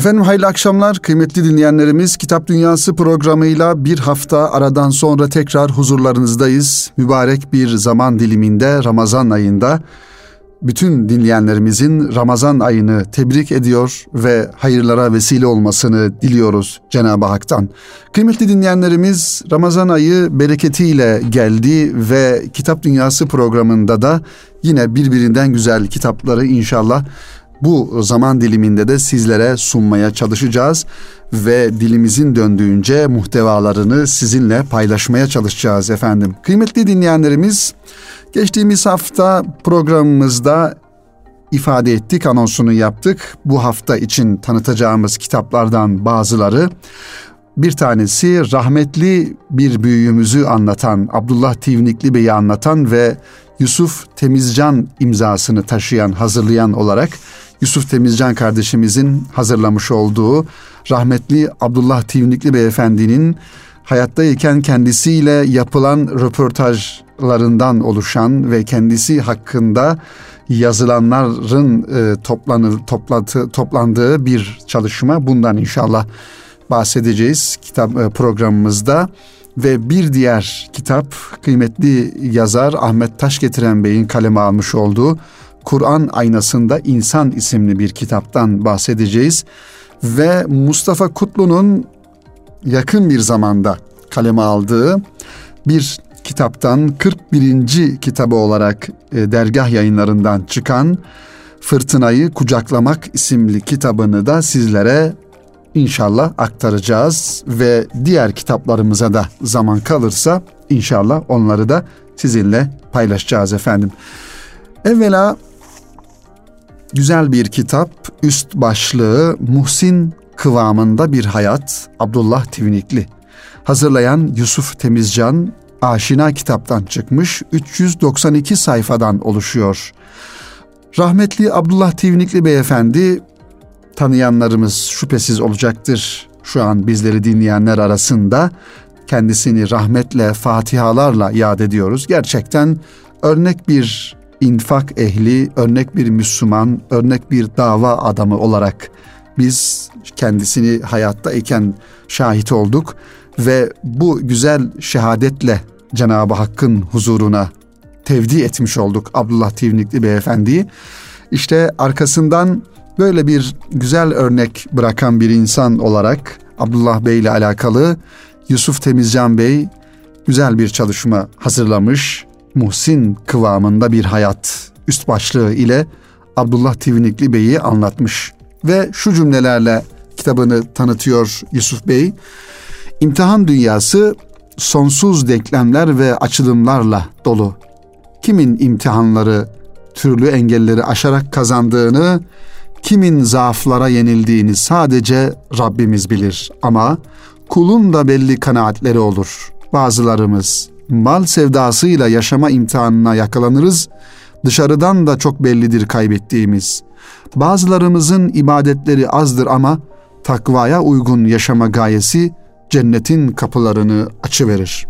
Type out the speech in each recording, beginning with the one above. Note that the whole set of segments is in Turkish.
Efendim hayırlı akşamlar kıymetli dinleyenlerimiz. Kitap Dünyası programıyla bir hafta aradan sonra tekrar huzurlarınızdayız. Mübarek bir zaman diliminde Ramazan ayında bütün dinleyenlerimizin Ramazan ayını tebrik ediyor ve hayırlara vesile olmasını diliyoruz Cenab-ı Hak'tan. Kıymetli dinleyenlerimiz Ramazan ayı bereketiyle geldi ve Kitap Dünyası programında da yine birbirinden güzel kitapları inşallah bu zaman diliminde de sizlere sunmaya çalışacağız ve dilimizin döndüğünce muhtevalarını sizinle paylaşmaya çalışacağız efendim. Kıymetli dinleyenlerimiz geçtiğimiz hafta programımızda ifade ettik, anonsunu yaptık. Bu hafta için tanıtacağımız kitaplardan bazıları bir tanesi rahmetli bir büyüğümüzü anlatan, Abdullah Tivnikli Bey'i anlatan ve Yusuf Temizcan imzasını taşıyan, hazırlayan olarak Yusuf Temizcan kardeşimizin hazırlamış olduğu rahmetli Abdullah Tivnikli Beyefendinin hayattayken kendisiyle yapılan röportajlarından oluşan ve kendisi hakkında yazılanların e, toplanır, toplatı, toplandığı bir çalışma. Bundan inşallah bahsedeceğiz kitap e, programımızda ve bir diğer kitap kıymetli yazar Ahmet Taş Getiren Bey'in kaleme almış olduğu Kur'an Aynasında İnsan isimli bir kitaptan bahsedeceğiz. Ve Mustafa Kutlu'nun yakın bir zamanda kaleme aldığı bir kitaptan 41. kitabı olarak e, dergah yayınlarından çıkan Fırtınayı Kucaklamak isimli kitabını da sizlere inşallah aktaracağız ve diğer kitaplarımıza da zaman kalırsa inşallah onları da sizinle paylaşacağız efendim. Evvela güzel bir kitap, üst başlığı Muhsin kıvamında bir hayat Abdullah Tivnikli. Hazırlayan Yusuf Temizcan Aşina kitaptan çıkmış 392 sayfadan oluşuyor. Rahmetli Abdullah Tivnikli beyefendi tanıyanlarımız şüphesiz olacaktır. Şu an bizleri dinleyenler arasında kendisini rahmetle, fatihalarla yad ediyoruz. Gerçekten örnek bir infak ehli, örnek bir Müslüman, örnek bir dava adamı olarak biz kendisini hayatta iken şahit olduk ve bu güzel şehadetle Cenab-ı Hakk'ın huzuruna tevdi etmiş olduk Abdullah Tivnikli Beyefendi'yi. İşte arkasından böyle bir güzel örnek bırakan bir insan olarak Abdullah Bey ile alakalı Yusuf Temizcan Bey güzel bir çalışma hazırlamış Muhsin kıvamında bir hayat üst başlığı ile Abdullah Tivnikli Bey'i anlatmış. Ve şu cümlelerle kitabını tanıtıyor Yusuf Bey. İmtihan dünyası sonsuz denklemler ve açılımlarla dolu. Kimin imtihanları türlü engelleri aşarak kazandığını, kimin zaaflara yenildiğini sadece Rabbimiz bilir. Ama kulun da belli kanaatleri olur. Bazılarımız mal sevdasıyla yaşama imtihanına yakalanırız. Dışarıdan da çok bellidir kaybettiğimiz. Bazılarımızın ibadetleri azdır ama takvaya uygun yaşama gayesi cennetin kapılarını açıverir.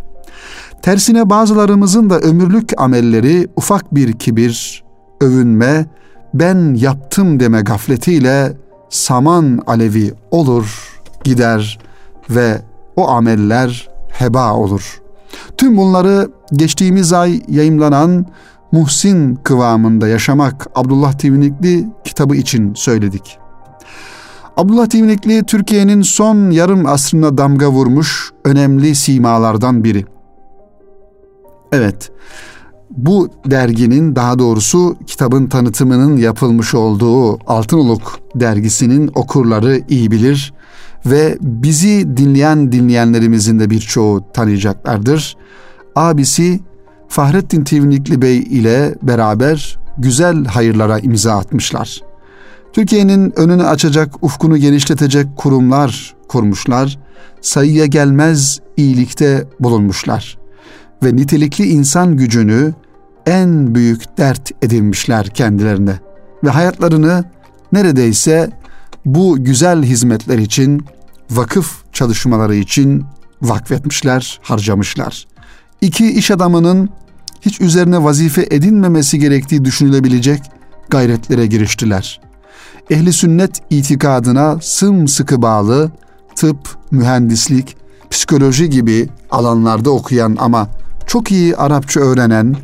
Tersine bazılarımızın da ömürlük amelleri ufak bir kibir, övünme, ben yaptım deme gafletiyle saman alevi olur, gider ve o ameller heba olur. Tüm bunları geçtiğimiz ay yayımlanan Muhsin kıvamında yaşamak Abdullah Tivnikli kitabı için söyledik. Abdullah Tivnikli Türkiye'nin son yarım asrına damga vurmuş önemli simalardan biri. Evet, bu derginin daha doğrusu kitabın tanıtımının yapılmış olduğu Altınoluk dergisinin okurları iyi bilir ve bizi dinleyen dinleyenlerimizin de birçoğu tanıyacaklardır. Abisi Fahrettin Tivnikli Bey ile beraber güzel hayırlara imza atmışlar. Türkiye'nin önünü açacak, ufkunu genişletecek kurumlar kurmuşlar. Sayıya gelmez iyilikte bulunmuşlar ve nitelikli insan gücünü en büyük dert edinmişler kendilerine ve hayatlarını neredeyse bu güzel hizmetler için, vakıf çalışmaları için vakfetmişler, harcamışlar. İki iş adamının hiç üzerine vazife edinmemesi gerektiği düşünülebilecek gayretlere giriştiler. ehli sünnet itikadına sımsıkı bağlı, tıp, mühendislik, psikoloji gibi alanlarda okuyan ama çok iyi Arapça öğrenen,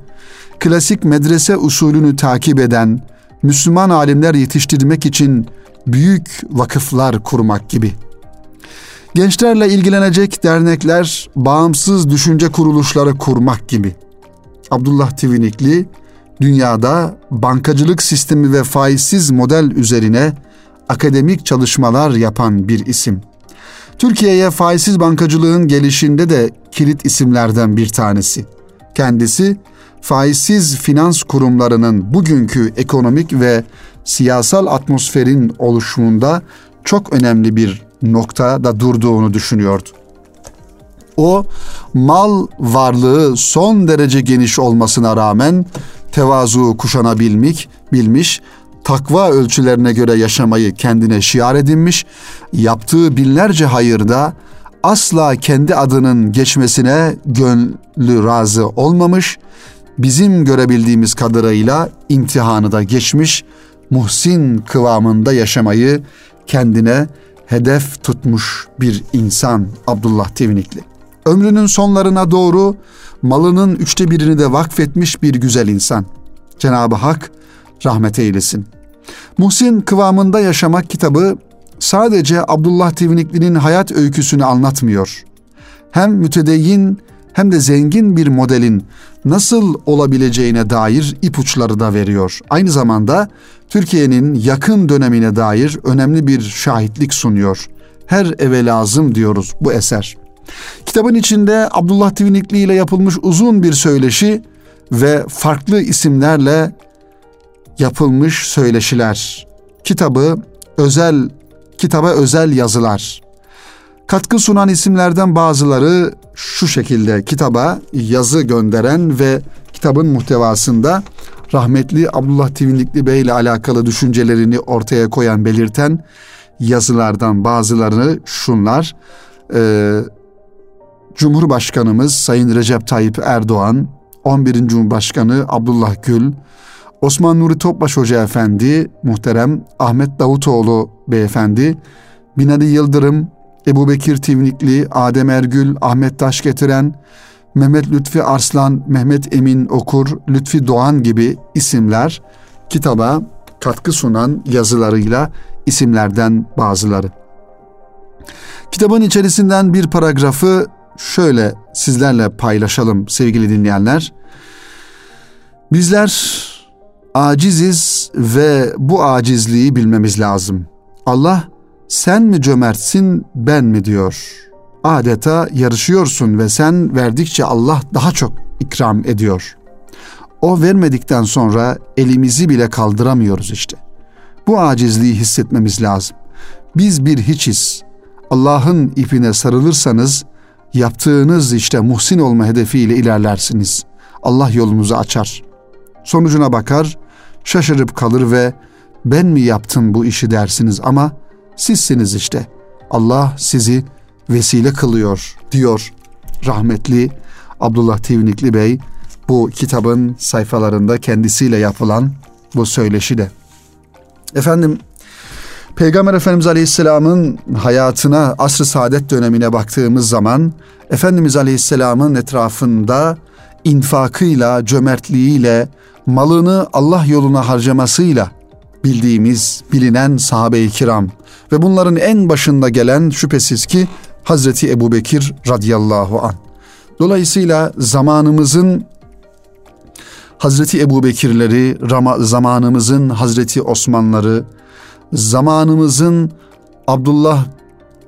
klasik medrese usulünü takip eden, Müslüman alimler yetiştirmek için büyük vakıflar kurmak gibi. Gençlerle ilgilenecek dernekler, bağımsız düşünce kuruluşları kurmak gibi. Abdullah Tivinikli, dünyada bankacılık sistemi ve faizsiz model üzerine akademik çalışmalar yapan bir isim. Türkiye'ye faizsiz bankacılığın gelişinde de kilit isimlerden bir tanesi. Kendisi faizsiz finans kurumlarının bugünkü ekonomik ve siyasal atmosferin oluşumunda çok önemli bir noktada durduğunu düşünüyordu. O mal varlığı son derece geniş olmasına rağmen tevazu kuşanabilmek, bilmiş, takva ölçülerine göre yaşamayı kendine şiar edinmiş, yaptığı binlerce hayırda asla kendi adının geçmesine gönlü razı olmamış, bizim görebildiğimiz kadarıyla imtihanı da geçmiş, muhsin kıvamında yaşamayı kendine hedef tutmuş bir insan Abdullah Tevnikli. Ömrünün sonlarına doğru malının üçte birini de vakfetmiş bir güzel insan. Cenab-ı Hak rahmet eylesin. Muhsin kıvamında yaşamak kitabı sadece Abdullah Tivnikli'nin hayat öyküsünü anlatmıyor. Hem mütedeyyin hem de zengin bir modelin nasıl olabileceğine dair ipuçları da veriyor. Aynı zamanda Türkiye'nin yakın dönemine dair önemli bir şahitlik sunuyor. Her eve lazım diyoruz bu eser. Kitabın içinde Abdullah Tivinikli ile yapılmış uzun bir söyleşi ve farklı isimlerle yapılmış söyleşiler. Kitabı özel kitaba özel yazılar. Katkı sunan isimlerden bazıları şu şekilde kitaba yazı gönderen ve kitabın muhtevasında rahmetli Abdullah Tivinlikli Bey ile alakalı düşüncelerini ortaya koyan belirten yazılardan bazılarını şunlar. Ee, Cumhurbaşkanımız Sayın Recep Tayyip Erdoğan, 11. Cumhurbaşkanı Abdullah Gül, Osman Nuri Topbaş Hoca Efendi, muhterem Ahmet Davutoğlu Beyefendi, Binali Yıldırım, Ebu Bekir Tivnikli, Adem Ergül, Ahmet Taş getiren, Mehmet Lütfi Arslan, Mehmet Emin Okur, Lütfi Doğan gibi isimler kitaba katkı sunan yazılarıyla isimlerden bazıları. Kitabın içerisinden bir paragrafı şöyle sizlerle paylaşalım sevgili dinleyenler. Bizler aciziz ve bu acizliği bilmemiz lazım. Allah sen mi cömertsin ben mi diyor. Adeta yarışıyorsun ve sen verdikçe Allah daha çok ikram ediyor. O vermedikten sonra elimizi bile kaldıramıyoruz işte. Bu acizliği hissetmemiz lazım. Biz bir hiçiz. Allah'ın ipine sarılırsanız yaptığınız işte muhsin olma hedefiyle ilerlersiniz. Allah yolunuzu açar. Sonucuna bakar, şaşırıp kalır ve ben mi yaptım bu işi dersiniz ama sizsiniz işte. Allah sizi vesile kılıyor diyor rahmetli Abdullah Tivnikli Bey bu kitabın sayfalarında kendisiyle yapılan bu söyleşi de. Efendim Peygamber Efendimiz Aleyhisselam'ın hayatına, asr-ı saadet dönemine baktığımız zaman Efendimiz Aleyhisselam'ın etrafında infakıyla, cömertliğiyle, malını Allah yoluna harcamasıyla bildiğimiz, bilinen sahabe-i kiram ve bunların en başında gelen şüphesiz ki Hazreti Ebu Bekir radıyallahu an. Dolayısıyla zamanımızın Hazreti Ebu Bekirleri, zamanımızın Hazreti Osmanları, zamanımızın Abdullah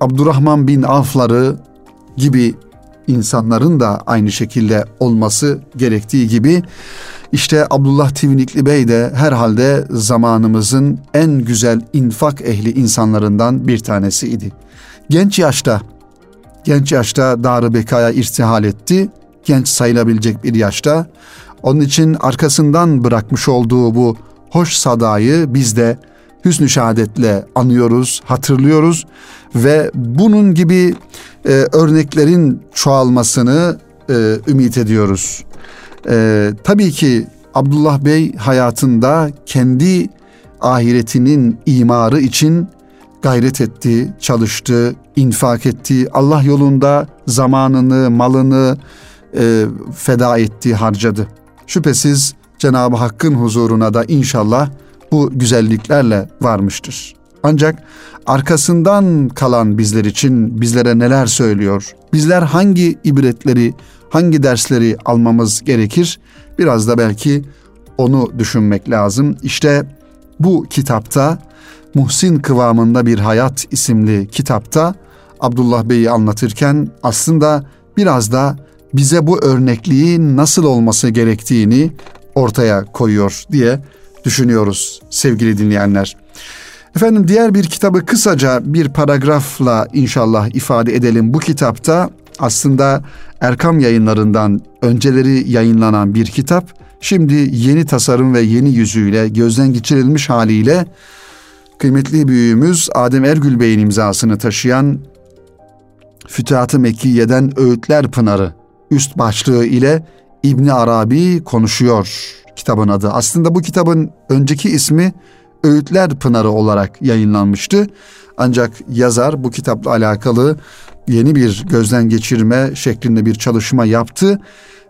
Abdurrahman bin Avfları gibi insanların da aynı şekilde olması gerektiği gibi işte Abdullah Tivnikli Bey de herhalde zamanımızın en güzel infak ehli insanlarından bir tanesiydi. Genç yaşta, genç yaşta Darı Bekaya irtihal etti. Genç sayılabilecek bir yaşta. Onun için arkasından bırakmış olduğu bu hoş sadayı biz de hüsnü şehadetle anıyoruz, hatırlıyoruz ve bunun gibi e, örneklerin çoğalmasını e, ümit ediyoruz. E, tabii ki Abdullah Bey hayatında kendi ahiretinin imarı için gayret etti, çalıştı, infak etti. Allah yolunda zamanını, malını e, feda etti, harcadı. Şüphesiz Cenab-ı Hakk'ın huzuruna da inşallah bu güzelliklerle varmıştır. Ancak arkasından kalan bizler için bizlere neler söylüyor? Bizler hangi ibretleri, hangi dersleri almamız gerekir? Biraz da belki onu düşünmek lazım. İşte bu kitapta Muhsin Kıvamında Bir Hayat isimli kitapta Abdullah Bey'i anlatırken aslında biraz da bize bu örnekliğin nasıl olması gerektiğini ortaya koyuyor diye düşünüyoruz sevgili dinleyenler. Efendim diğer bir kitabı kısaca bir paragrafla inşallah ifade edelim. Bu kitapta aslında Erkam yayınlarından önceleri yayınlanan bir kitap. Şimdi yeni tasarım ve yeni yüzüyle gözden geçirilmiş haliyle kıymetli büyüğümüz Adem Ergül Bey'in imzasını taşıyan Fütuhat-ı Mekkiye'den Öğütler Pınarı üst başlığı ile İbni Arabi konuşuyor kitabın adı. Aslında bu kitabın önceki ismi Öğütler Pınarı olarak yayınlanmıştı. Ancak yazar bu kitapla alakalı yeni bir gözden geçirme şeklinde bir çalışma yaptı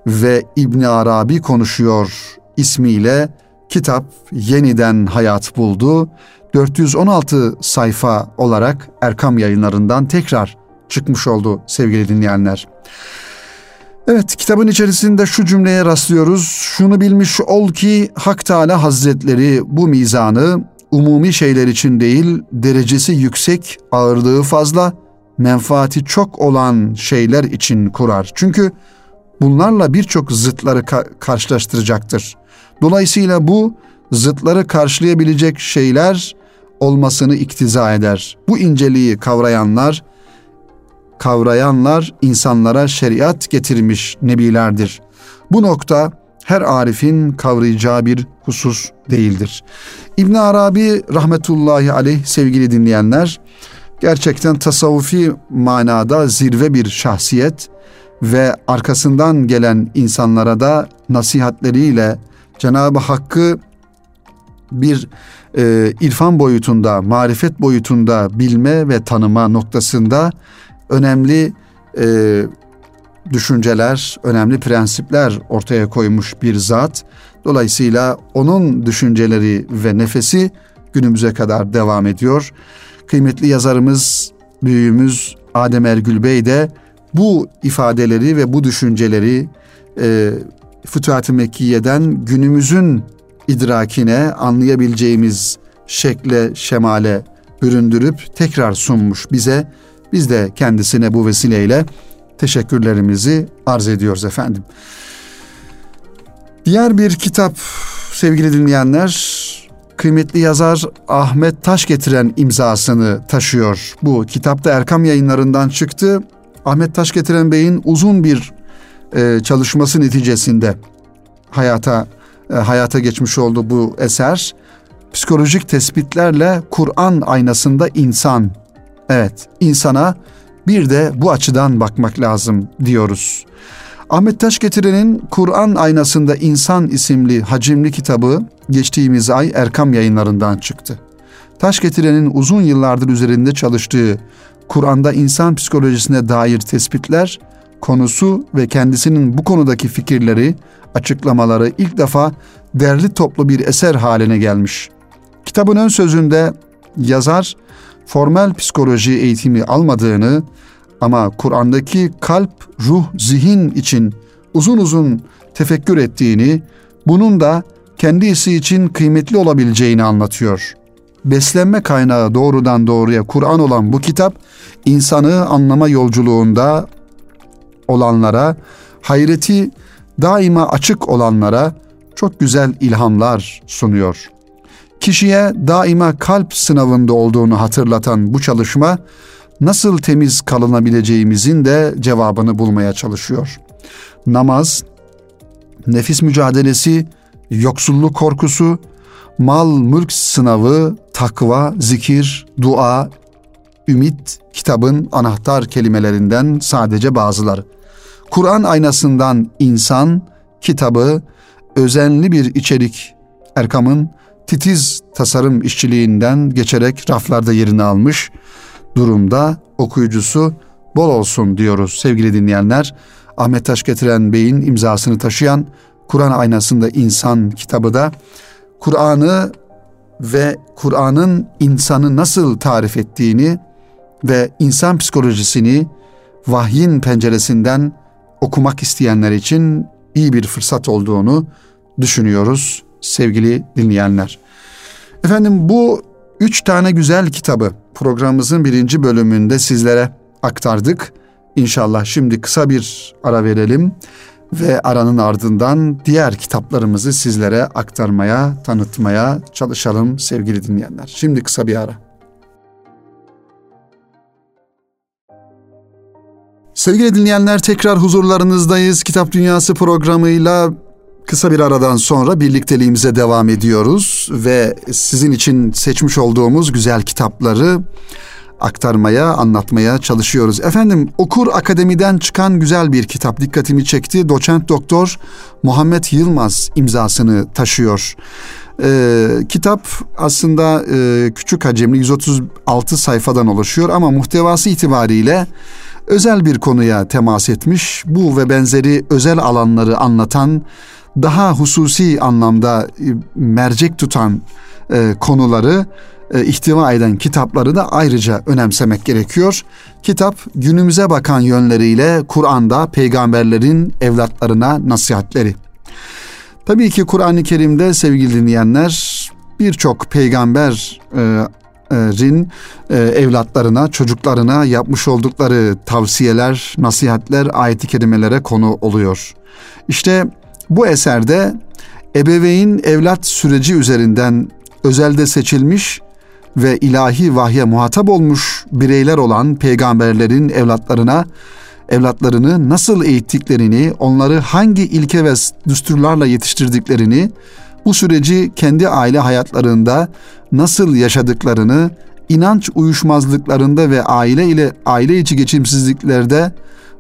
ve İbni Arabi konuşuyor ismiyle kitap yeniden hayat buldu. 416 sayfa olarak Erkam yayınlarından tekrar çıkmış oldu sevgili dinleyenler. Evet kitabın içerisinde şu cümleye rastlıyoruz. Şunu bilmiş ol ki Hak Teala Hazretleri bu mizanı umumi şeyler için değil derecesi yüksek, ağırlığı fazla, menfaati çok olan şeyler için kurar. Çünkü bunlarla birçok zıtları ka- karşılaştıracaktır. Dolayısıyla bu zıtları karşılayabilecek şeyler olmasını iktiza eder. Bu inceliği kavrayanlar kavrayanlar insanlara şeriat getirmiş nebilerdir. Bu nokta her arifin kavrayacağı bir husus değildir. İbn Arabi rahmetullahi aleyh sevgili dinleyenler gerçekten tasavvufi manada zirve bir şahsiyet ve arkasından gelen insanlara da nasihatleriyle Cenab-ı Hakk'ı bir e, irfan boyutunda, marifet boyutunda bilme ve tanıma noktasında önemli e, düşünceler, önemli prensipler ortaya koymuş bir zat. Dolayısıyla onun düşünceleri ve nefesi günümüze kadar devam ediyor. Kıymetli yazarımız, büyüğümüz Adem Ergül Bey de bu ifadeleri ve bu düşünceleri e, Fütuhat-ı Mekkiye'den günümüzün idrakine anlayabileceğimiz şekle, şemale büründürüp tekrar sunmuş bize. Biz de kendisine bu vesileyle teşekkürlerimizi arz ediyoruz efendim. Diğer bir kitap sevgili dinleyenler kıymetli yazar Ahmet Taş getiren imzasını taşıyor. Bu kitapta Erkam yayınlarından çıktı. Ahmet Taş getiren Bey'in uzun bir e, çalışması neticesinde hayata e, hayata geçmiş oldu bu eser. Psikolojik tespitlerle Kur'an aynasında insan Evet, insana bir de bu açıdan bakmak lazım diyoruz. Ahmet Taşgetiren'in Kur'an Aynasında İnsan isimli hacimli kitabı geçtiğimiz ay Erkam yayınlarından çıktı. Taşgetiren'in uzun yıllardır üzerinde çalıştığı Kur'an'da insan psikolojisine dair tespitler konusu ve kendisinin bu konudaki fikirleri, açıklamaları ilk defa derli toplu bir eser haline gelmiş. Kitabın ön sözünde yazar formel psikoloji eğitimi almadığını ama Kur'an'daki kalp, ruh, zihin için uzun uzun tefekkür ettiğini, bunun da kendisi için kıymetli olabileceğini anlatıyor. Beslenme kaynağı doğrudan doğruya Kur'an olan bu kitap, insanı anlama yolculuğunda olanlara, hayreti daima açık olanlara çok güzel ilhamlar sunuyor kişiye daima kalp sınavında olduğunu hatırlatan bu çalışma nasıl temiz kalınabileceğimizin de cevabını bulmaya çalışıyor. Namaz, nefis mücadelesi, yoksulluk korkusu, mal mülk sınavı, takva, zikir, dua, ümit kitabın anahtar kelimelerinden sadece bazıları. Kur'an aynasından insan kitabı özenli bir içerik Erkam'ın titiz tasarım işçiliğinden geçerek raflarda yerini almış durumda okuyucusu bol olsun diyoruz sevgili dinleyenler. Ahmet Taş getiren Bey'in imzasını taşıyan Kur'an aynasında insan kitabı da Kur'an'ı ve Kur'an'ın insanı nasıl tarif ettiğini ve insan psikolojisini vahyin penceresinden okumak isteyenler için iyi bir fırsat olduğunu düşünüyoruz sevgili dinleyenler. Efendim bu üç tane güzel kitabı programımızın birinci bölümünde sizlere aktardık. İnşallah şimdi kısa bir ara verelim ve aranın ardından diğer kitaplarımızı sizlere aktarmaya, tanıtmaya çalışalım sevgili dinleyenler. Şimdi kısa bir ara. Sevgili dinleyenler tekrar huzurlarınızdayız. Kitap Dünyası programıyla kısa bir aradan sonra birlikteliğimize devam ediyoruz ve sizin için seçmiş olduğumuz güzel kitapları aktarmaya, anlatmaya çalışıyoruz. Efendim Okur Akademi'den çıkan güzel bir kitap dikkatimi çekti. Doçent Doktor Muhammed Yılmaz imzasını taşıyor. Ee, kitap aslında e, küçük hacimli 136 sayfadan oluşuyor ama muhtevası itibariyle özel bir konuya temas etmiş. Bu ve benzeri özel alanları anlatan, daha hususi anlamda e, mercek tutan e, konuları e, ihtiva eden kitapları da ayrıca önemsemek gerekiyor. Kitap günümüze bakan yönleriyle Kur'an'da peygamberlerin evlatlarına nasihatleri. Tabii ki Kur'an-ı Kerim'de sevgili dinleyenler birçok peygamber e, rin evlatlarına, çocuklarına yapmış oldukları tavsiyeler, nasihatler ayet-i kerimelere konu oluyor. İşte bu eserde ebeveyn evlat süreci üzerinden özelde seçilmiş ve ilahi vahye muhatap olmuş bireyler olan peygamberlerin evlatlarına evlatlarını nasıl eğittiklerini, onları hangi ilke ve düsturlarla yetiştirdiklerini, bu süreci kendi aile hayatlarında nasıl yaşadıklarını, inanç uyuşmazlıklarında ve aile ile aile içi geçimsizliklerde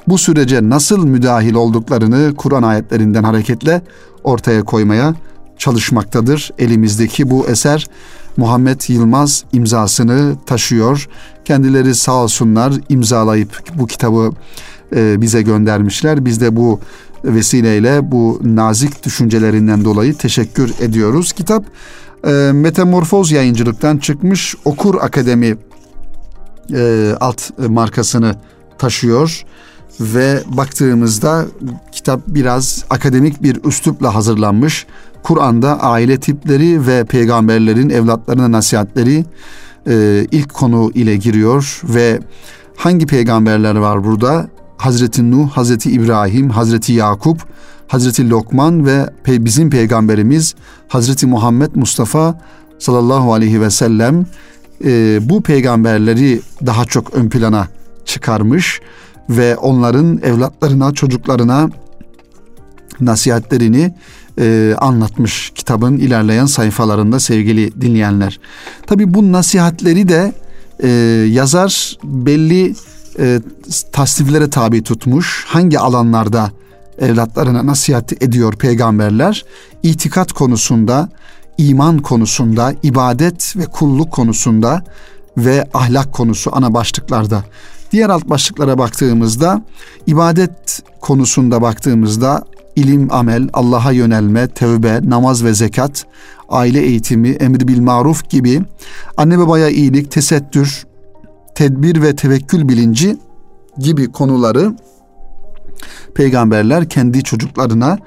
bu sürece nasıl müdahil olduklarını Kur'an ayetlerinden hareketle ortaya koymaya çalışmaktadır. Elimizdeki bu eser Muhammed Yılmaz imzasını taşıyor. Kendileri sağ olsunlar imzalayıp bu kitabı e, bize göndermişler. Biz de bu vesileyle bu nazik düşüncelerinden dolayı teşekkür ediyoruz. Kitap e, Metamorfoz yayıncılıktan çıkmış Okur Akademi e, alt markasını taşıyor ve baktığımızda kitap biraz akademik bir üslupla hazırlanmış. Kur'an'da aile tipleri ve peygamberlerin evlatlarına nasihatleri e, ilk konu ile giriyor ve hangi peygamberler var burada? Hazreti Nuh, Hazreti İbrahim, Hazreti Yakup, Hazreti Lokman ve bizim peygamberimiz Hazreti Muhammed Mustafa sallallahu aleyhi ve sellem e, bu peygamberleri daha çok ön plana çıkarmış ve onların evlatlarına, çocuklarına nasihatlerini e, anlatmış kitabın ilerleyen sayfalarında sevgili dinleyenler. Tabi bu nasihatleri de e, yazar belli e, tasniflere tabi tutmuş. Hangi alanlarda evlatlarına nasihat ediyor peygamberler? İtikat konusunda, iman konusunda, ibadet ve kulluk konusunda ve ahlak konusu ana başlıklarda. Diğer alt başlıklara baktığımızda ibadet konusunda baktığımızda ilim, amel, Allah'a yönelme, tevbe, namaz ve zekat, aile eğitimi, emri bil maruf gibi anne babaya iyilik, tesettür, tedbir ve tevekkül bilinci gibi konuları peygamberler kendi çocuklarına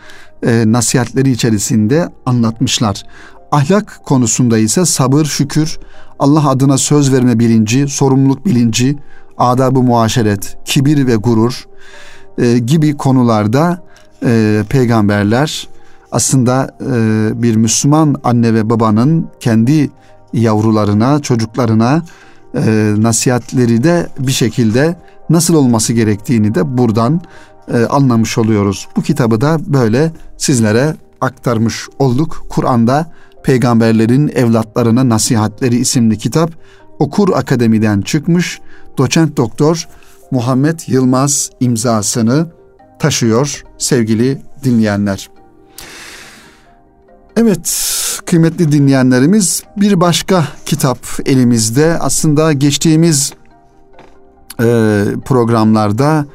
e, nasihatleri içerisinde anlatmışlar. Ahlak konusunda ise sabır, şükür, Allah adına söz verme bilinci, sorumluluk bilinci, adab-ı muaşeret, kibir ve gurur e, gibi konularda e, peygamberler aslında e, bir Müslüman anne ve babanın kendi yavrularına, çocuklarına e, nasihatleri de bir şekilde nasıl olması gerektiğini de buradan e, anlamış oluyoruz. Bu kitabı da böyle sizlere aktarmış olduk. Kur'an'da peygamberlerin evlatlarına nasihatleri isimli kitap Okur Akademi'den çıkmış. Doçent Doktor Muhammed Yılmaz imzasını taşıyor sevgili dinleyenler. Evet kıymetli dinleyenlerimiz bir başka kitap elimizde. Aslında geçtiğimiz e, programlarda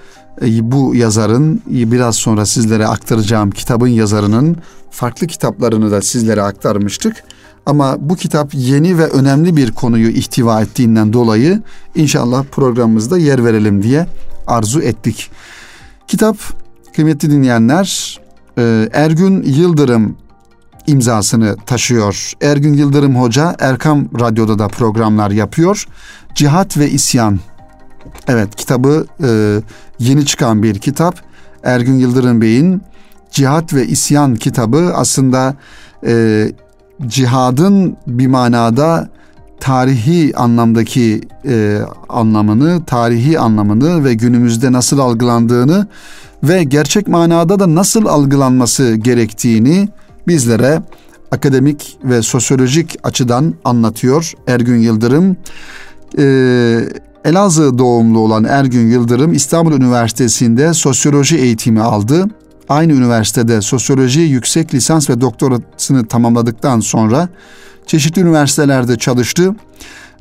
e, bu yazarın e, biraz sonra sizlere aktaracağım kitabın yazarının farklı kitaplarını da sizlere aktarmıştık. Ama bu kitap yeni ve önemli bir konuyu ihtiva ettiğinden dolayı inşallah programımızda yer verelim diye arzu ettik. Kitap kıymetli dinleyenler e, Ergün Yıldırım imzasını taşıyor. Ergün Yıldırım Hoca Erkam Radyo'da da programlar yapıyor. Cihat ve İsyan. Evet kitabı e, yeni çıkan bir kitap. Ergün Yıldırım Bey'in Cihat ve İsyan kitabı aslında e, cihadın bir manada tarihi anlamdaki e, anlamını, tarihi anlamını ve günümüzde nasıl algılandığını ve gerçek manada da nasıl algılanması gerektiğini bizlere akademik ve sosyolojik açıdan anlatıyor Ergün Yıldırım. Ee, Elazığ doğumlu olan Ergün Yıldırım İstanbul Üniversitesi'nde sosyoloji eğitimi aldı. Aynı üniversitede sosyoloji yüksek lisans ve doktorasını tamamladıktan sonra çeşitli üniversitelerde çalıştı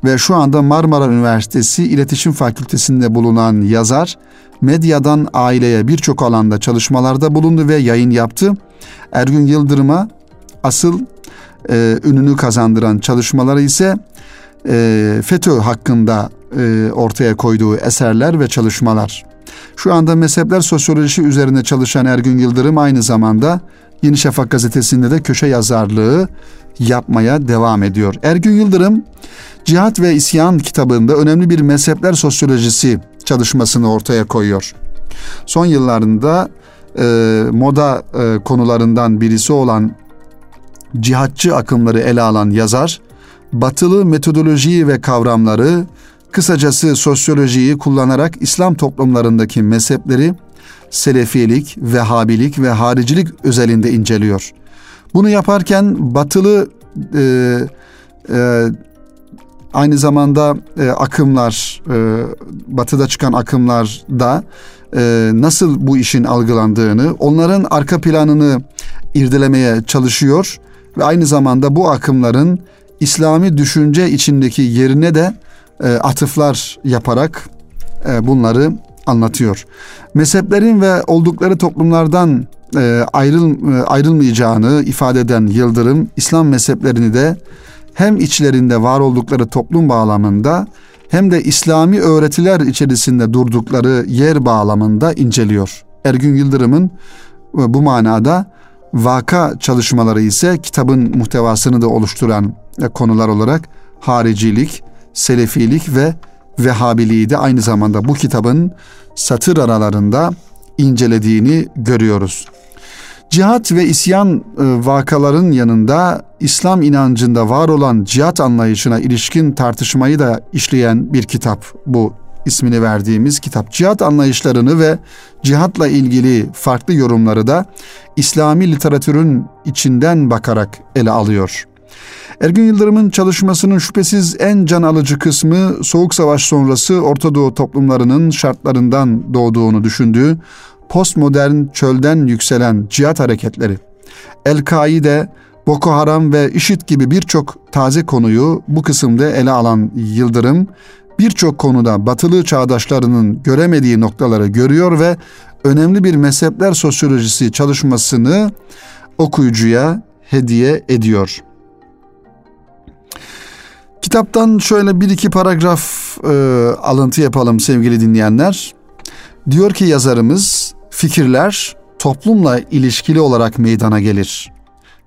ve şu anda Marmara Üniversitesi İletişim Fakültesi'nde bulunan yazar, medyadan aileye birçok alanda çalışmalarda bulundu ve yayın yaptı. Ergün Yıldırım'a asıl e, ününü kazandıran çalışmaları ise e, FETÖ hakkında e, ortaya koyduğu eserler ve çalışmalar. Şu anda mezhepler sosyolojisi üzerine çalışan Ergün Yıldırım aynı zamanda Yeni Şafak gazetesinde de köşe yazarlığı yapmaya devam ediyor. Ergün Yıldırım Cihat ve İsyan kitabında önemli bir mezhepler sosyolojisi çalışmasını ortaya koyuyor. Son yıllarında e, moda e, konularından birisi olan cihatçı akımları ele alan yazar, batılı metodolojiyi ve kavramları, kısacası sosyolojiyi kullanarak İslam toplumlarındaki mezhepleri Selefilik, Vehhabilik ve haricilik özelinde inceliyor. Bunu yaparken batılı e, e, aynı zamanda e, akımlar, e, batıda çıkan akımlar da e, nasıl bu işin algılandığını, onların arka planını irdelemeye çalışıyor ve aynı zamanda bu akımların İslami düşünce içindeki yerine de e, atıflar yaparak e, bunları anlatıyor. Mezheplerin ve oldukları toplumlardan ayrıl, ayrılmayacağını ifade eden Yıldırım, İslam mezheplerini de hem içlerinde var oldukları toplum bağlamında hem de İslami öğretiler içerisinde durdukları yer bağlamında inceliyor. Ergün Yıldırım'ın e, bu manada vaka çalışmaları ise kitabın muhtevasını da oluşturan e, konular olarak haricilik, selefilik ve Vehhabiliği de aynı zamanda bu kitabın satır aralarında incelediğini görüyoruz. Cihat ve isyan e, vakaların yanında İslam inancında var olan cihat anlayışına ilişkin tartışmayı da işleyen bir kitap bu ismini verdiğimiz kitap. Cihat anlayışlarını ve cihatla ilgili farklı yorumları da İslami literatürün içinden bakarak ele alıyor. Ergün Yıldırım'ın çalışmasının şüphesiz en can alıcı kısmı Soğuk Savaş sonrası Orta Doğu toplumlarının şartlarından doğduğunu düşündüğü postmodern çölden yükselen cihat hareketleri. El-Kaide, Boko Haram ve IŞİD gibi birçok taze konuyu bu kısımda ele alan Yıldırım, birçok konuda batılı çağdaşlarının göremediği noktaları görüyor ve önemli bir mezhepler sosyolojisi çalışmasını okuyucuya hediye ediyor. Kitaptan şöyle bir iki paragraf e, alıntı yapalım sevgili dinleyenler. Diyor ki yazarımız fikirler toplumla ilişkili olarak meydana gelir.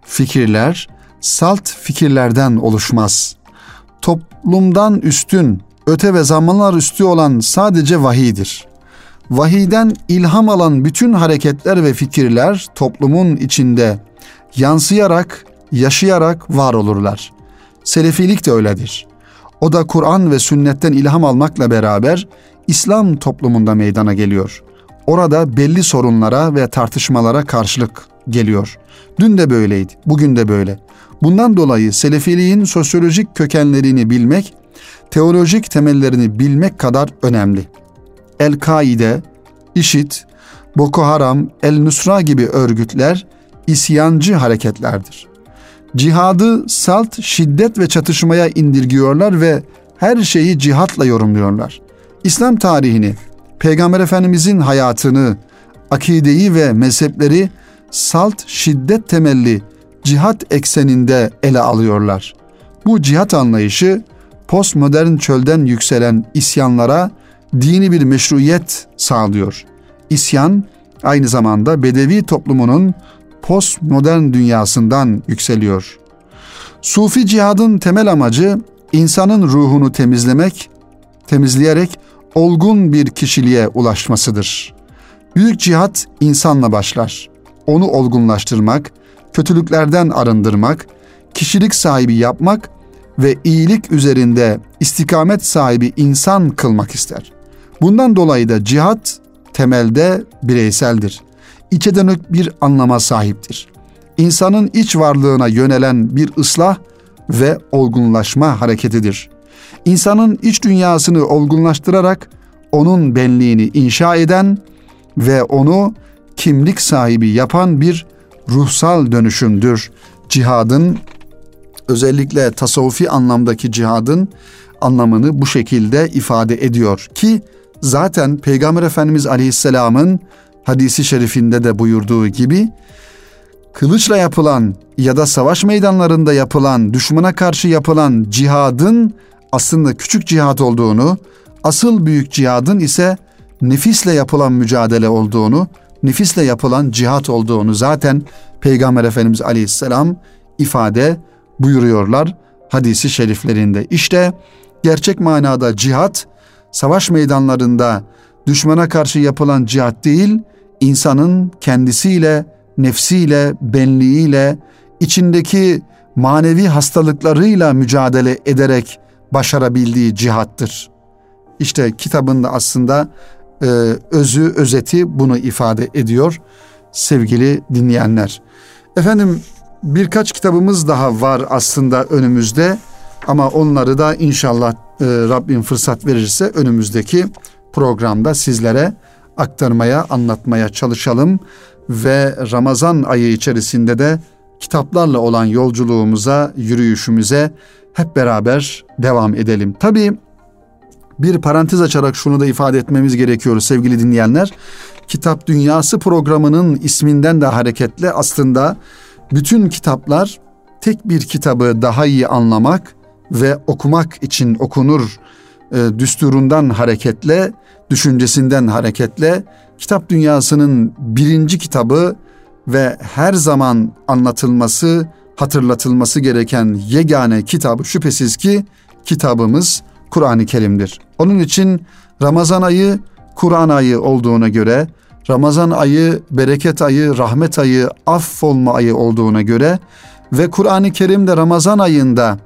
Fikirler salt fikirlerden oluşmaz. Toplumdan üstün, öte ve zamanlar üstü olan sadece vahidir. Vahiden ilham alan bütün hareketler ve fikirler toplumun içinde yansıyarak, yaşayarak var olurlar. Selefilik de öyledir. O da Kur'an ve sünnetten ilham almakla beraber İslam toplumunda meydana geliyor. Orada belli sorunlara ve tartışmalara karşılık geliyor. Dün de böyleydi, bugün de böyle. Bundan dolayı Selefiliğin sosyolojik kökenlerini bilmek, teolojik temellerini bilmek kadar önemli. El-Kaide, IŞİD, Boko Haram, El-Nusra gibi örgütler isyancı hareketlerdir. cihadı salt, şiddet ve çatışmaya indirgiyorlar ve her şeyi cihatla yorumluyorlar. İslam tarihini, Peygamber Efendimizin hayatını, akideyi ve mezhepleri salt, şiddet temelli cihat ekseninde ele alıyorlar. Bu cihat anlayışı postmodern çölden yükselen isyanlara dini bir meşruiyet sağlıyor. İsyan aynı zamanda Bedevi toplumunun postmodern dünyasından yükseliyor. Sufi cihadın temel amacı insanın ruhunu temizlemek, temizleyerek olgun bir kişiliğe ulaşmasıdır. Büyük cihat insanla başlar. Onu olgunlaştırmak, kötülüklerden arındırmak, kişilik sahibi yapmak ve iyilik üzerinde istikamet sahibi insan kılmak ister. Bundan dolayı da cihat temelde bireyseldir. İçe dönük bir anlama sahiptir. İnsanın iç varlığına yönelen bir ıslah ve olgunlaşma hareketidir. İnsanın iç dünyasını olgunlaştırarak onun benliğini inşa eden ve onu kimlik sahibi yapan bir ruhsal dönüşümdür. Cihadın özellikle tasavvufi anlamdaki cihadın anlamını bu şekilde ifade ediyor ki zaten Peygamber Efendimiz Aleyhisselam'ın hadisi şerifinde de buyurduğu gibi kılıçla yapılan ya da savaş meydanlarında yapılan, düşmana karşı yapılan cihadın aslında küçük cihat olduğunu, asıl büyük cihadın ise nefisle yapılan mücadele olduğunu, nefisle yapılan cihat olduğunu zaten Peygamber Efendimiz Aleyhisselam ifade buyuruyorlar hadisi şeriflerinde. İşte gerçek manada cihat savaş meydanlarında düşmana karşı yapılan cihat değil, insanın kendisiyle, nefsiyle, benliğiyle, içindeki manevi hastalıklarıyla mücadele ederek başarabildiği cihattır. İşte kitabında aslında e, özü, özeti bunu ifade ediyor sevgili dinleyenler. Efendim birkaç kitabımız daha var aslında önümüzde ama onları da inşallah e, Rabbim fırsat verirse önümüzdeki programda sizlere aktarmaya, anlatmaya çalışalım ve Ramazan ayı içerisinde de kitaplarla olan yolculuğumuza, yürüyüşümüze hep beraber devam edelim. Tabii bir parantez açarak şunu da ifade etmemiz gerekiyor sevgili dinleyenler. Kitap Dünyası programının isminden de hareketle aslında bütün kitaplar tek bir kitabı daha iyi anlamak ve okumak için okunur e, düsturundan hareketle, düşüncesinden hareketle kitap dünyasının birinci kitabı ve her zaman anlatılması, hatırlatılması gereken yegane kitabı şüphesiz ki kitabımız Kur'an-ı Kerim'dir. Onun için Ramazan ayı Kur'an ayı olduğuna göre, Ramazan ayı bereket ayı, rahmet ayı, affolma ayı olduğuna göre ve Kur'an-ı Kerim de Ramazan ayında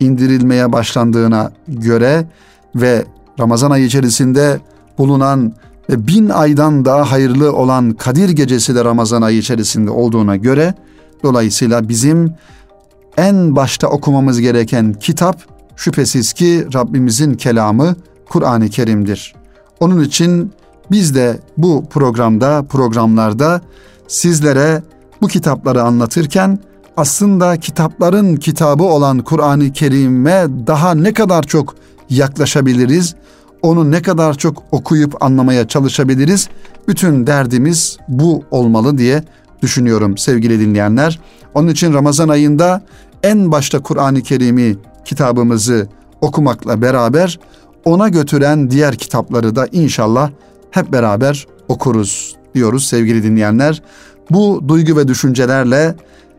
indirilmeye başlandığına göre ve Ramazan ayı içerisinde bulunan bin aydan daha hayırlı olan Kadir Gecesi de Ramazan ayı içerisinde olduğuna göre dolayısıyla bizim en başta okumamız gereken kitap şüphesiz ki Rabbimizin kelamı Kur'an-ı Kerim'dir. Onun için biz de bu programda, programlarda sizlere bu kitapları anlatırken aslında kitapların kitabı olan Kur'an-ı Kerim'e daha ne kadar çok yaklaşabiliriz, onu ne kadar çok okuyup anlamaya çalışabiliriz. Bütün derdimiz bu olmalı diye düşünüyorum sevgili dinleyenler. Onun için Ramazan ayında en başta Kur'an-ı Kerim'i kitabımızı okumakla beraber ona götüren diğer kitapları da inşallah hep beraber okuruz diyoruz sevgili dinleyenler. Bu duygu ve düşüncelerle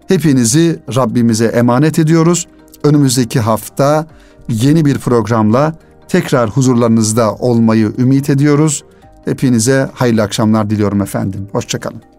hepinizi Rabbimize emanet ediyoruz. Önümüzdeki hafta yeni bir programla tekrar huzurlarınızda olmayı ümit ediyoruz. Hepinize hayırlı akşamlar diliyorum efendim. Hoşçakalın.